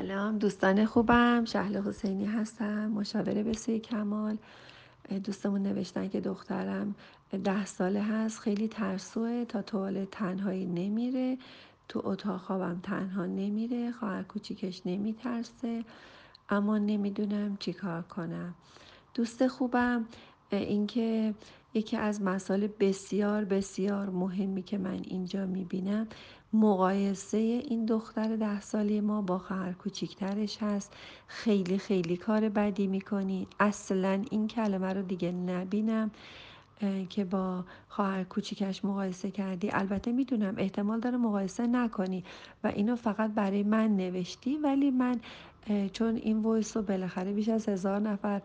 سلام. دوستان خوبم. شهل حسینی هستم. مشاوره بسیار کمال. دوستمون نوشتن که دخترم ده ساله هست. خیلی ترسوه. تا توالت تنهایی نمیره. تو اتاق خوابم تنها نمیره. خواهر کوچیکش نمیترسه. اما نمی‌دونم چی کار کنم. دوست خوبم اینکه یکی از مسائل بسیار بسیار مهمی که من اینجا می‌بینم مقایسه این دختر ده سالی ما با خواهر کوچیکترش هست. خیلی خیلی کار بدی می‌کنی. اصلا این کلمه رو دیگه نبینم که با خواهر کوچیکش مقایسه کردی. البته می‌دونم احتمال داره مقایسه نکنی و اینو فقط برای من نوشتی ولی من چون این ویس رو بالاخره بیش از هزار نفر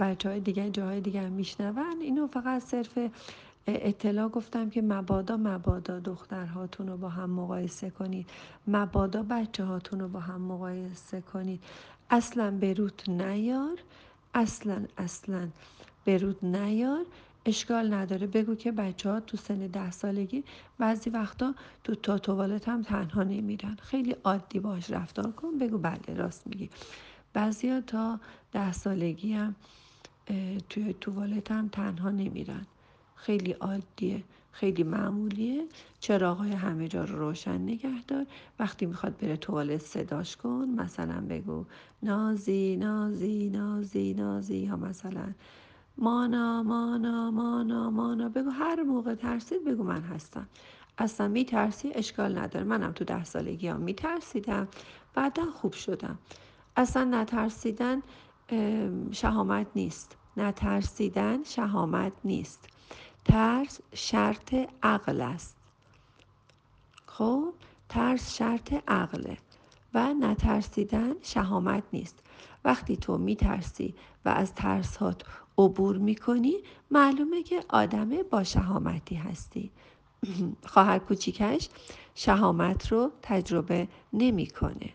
بچه های دیگه جاهای دیگه میشنون اینو فقط صرف اطلاع گفتم که مبادا مبادا دخترهاتون رو با هم مقایسه کنید. مبادا بچه هاتون رو با هم مقایسه کنید. اصلا بروت نیار. اصلا اصلا برود نیار. اشکال نداره. بگو که بچه ها تو سن ده سالگی بعضی وقتا تو تا توالت هم تنها نمیرن. خیلی عادی باش رفتار کن. بگو بله راست میگی. بعضی تا ده سالگی هم توی توالت هم تنها نمیرن. خیلی عادیه خیلی معمولیه. چراغای همه جا رو روشن نگه دار. وقتی می‌خواد بره توالت صداش کن مثلا بگو نازی نازی نازی نازی. یا مثلا مانا مانا مانا مانا. بگو هر موقع ترسید بگو من هستم. اصلا میترسی؟ اشکال نداره. منم تو ده سالگی هم میترسیدم. بعدا خوب شدم. اصلا نترسیدن شهامت نیست. نترسیدن شهامت نیست. ترس شرط عقل است. خب ترس شرط عقله و نترسیدن شهامت نیست. وقتی تو میترسی و از ترسات عبور می‌کنی معلومه که آدم با شهامتی هستی. خواهر کوچیکش شهامت رو تجربه نمی‌کنه.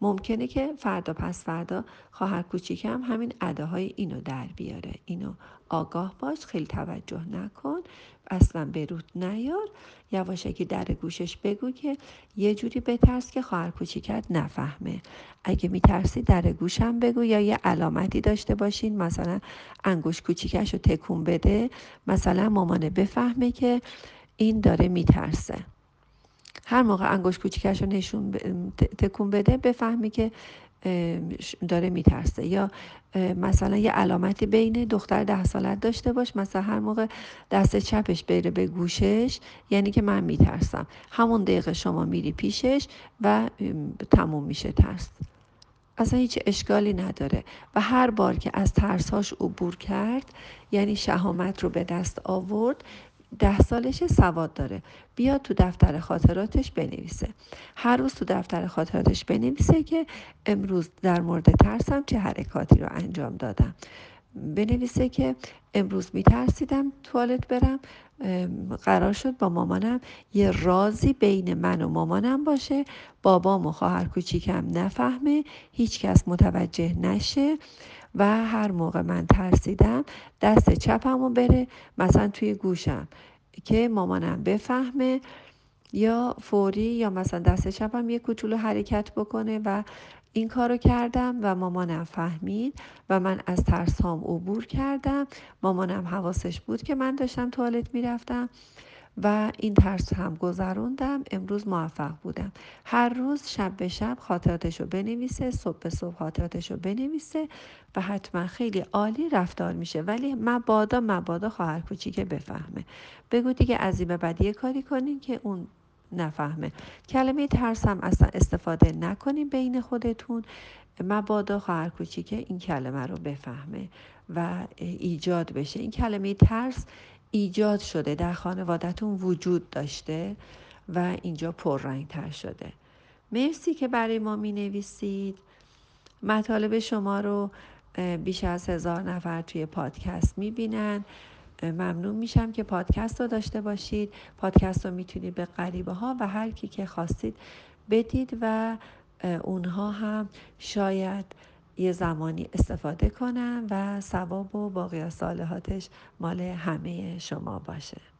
ممکنه که فردا پس فردا خواهر کوچیکم همین اداهای اینو در بیاره. اینو آگاه باش خیلی توجه نکن. اصلا برود نیار. یواشکی در گوشش بگو که یه جوری بترس که خواهر کوچیکت نفهمه. اگه میترسی در گوشم بگو یا یه علامتی داشته باشین. مثلا انگوش کوچیکش رو تکون بده. مثلا مامانه بفهمه که این داره میترسه. هر موقع انگوش کوچیکش رو نشون تکون بده بفهمی که داره میترسه. یا مثلا یه علامتی بین دختر ده سالت داشته باش مثلا هر موقع دست چپش بره به گوشش یعنی که من میترسم. همون دقیقه شما میری پیشش و تموم میشه ترس. اصلا هیچ اشکالی نداره. و هر بار که از ترسهاش عبور کرد یعنی شهامت رو به دست آورد ده سالش سواد داره. بیا تو دفتر خاطراتش بنویسه. هر روز تو دفتر خاطراتش بنویسه که امروز در مورد ترسم چه حرکاتی رو انجام دادم. بنویسه که امروز میترسیدم توالت برم قرار شد با مامانم یه رازی بین من و مامانم باشه. بابام و خواهر کوچیکم نفهمه هیچکس متوجه نشه. و هر موقع من ترسیدم دست چپمو بره مثلا توی گوشم که مامانم بفهمه یا فوری یا مثلا دست چپم یه کوچولو حرکت بکنه و این کارو کردم و مامانم فهمید و من از ترس هم عبور کردم. مامانم حواسش بود که من داشتم توالت می‌رفتم. و این ترس هم گذروندم. امروز موفق بودم. هر روز شب به شب خاطراتش رو بنویسه صبح به صبح خاطراتش رو بنویسه و حتما خیلی عالی رفتار میشه. ولی مبادا مبادا خواهر کوچیکه بفهمه. بگو دیگه از این به بعد یه کاری کنین که اون نفهمه. کلمه ترس هم اصلا استفاده نکنیم بین خودتون. مبادا خواهر کوچیکه این کلمه رو بفهمه و ایجاد بشه. این کلمه ترس ایجاد شده در خانوادتون وجود داشته و اینجا پررنگ تر شده. مرسی که برای ما می نویسید مطالب شما رو بیش از هزار نفر توی پادکست می بینن ممنون میشم که پادکست رو داشته باشید. پادکست رو می‌تونید به غریبه ها و هر کی که خواستید بدید و اونها هم شاید یه زمانی استفاده کنم و ثواب و باقی صالحاتش مال همه شما باشه.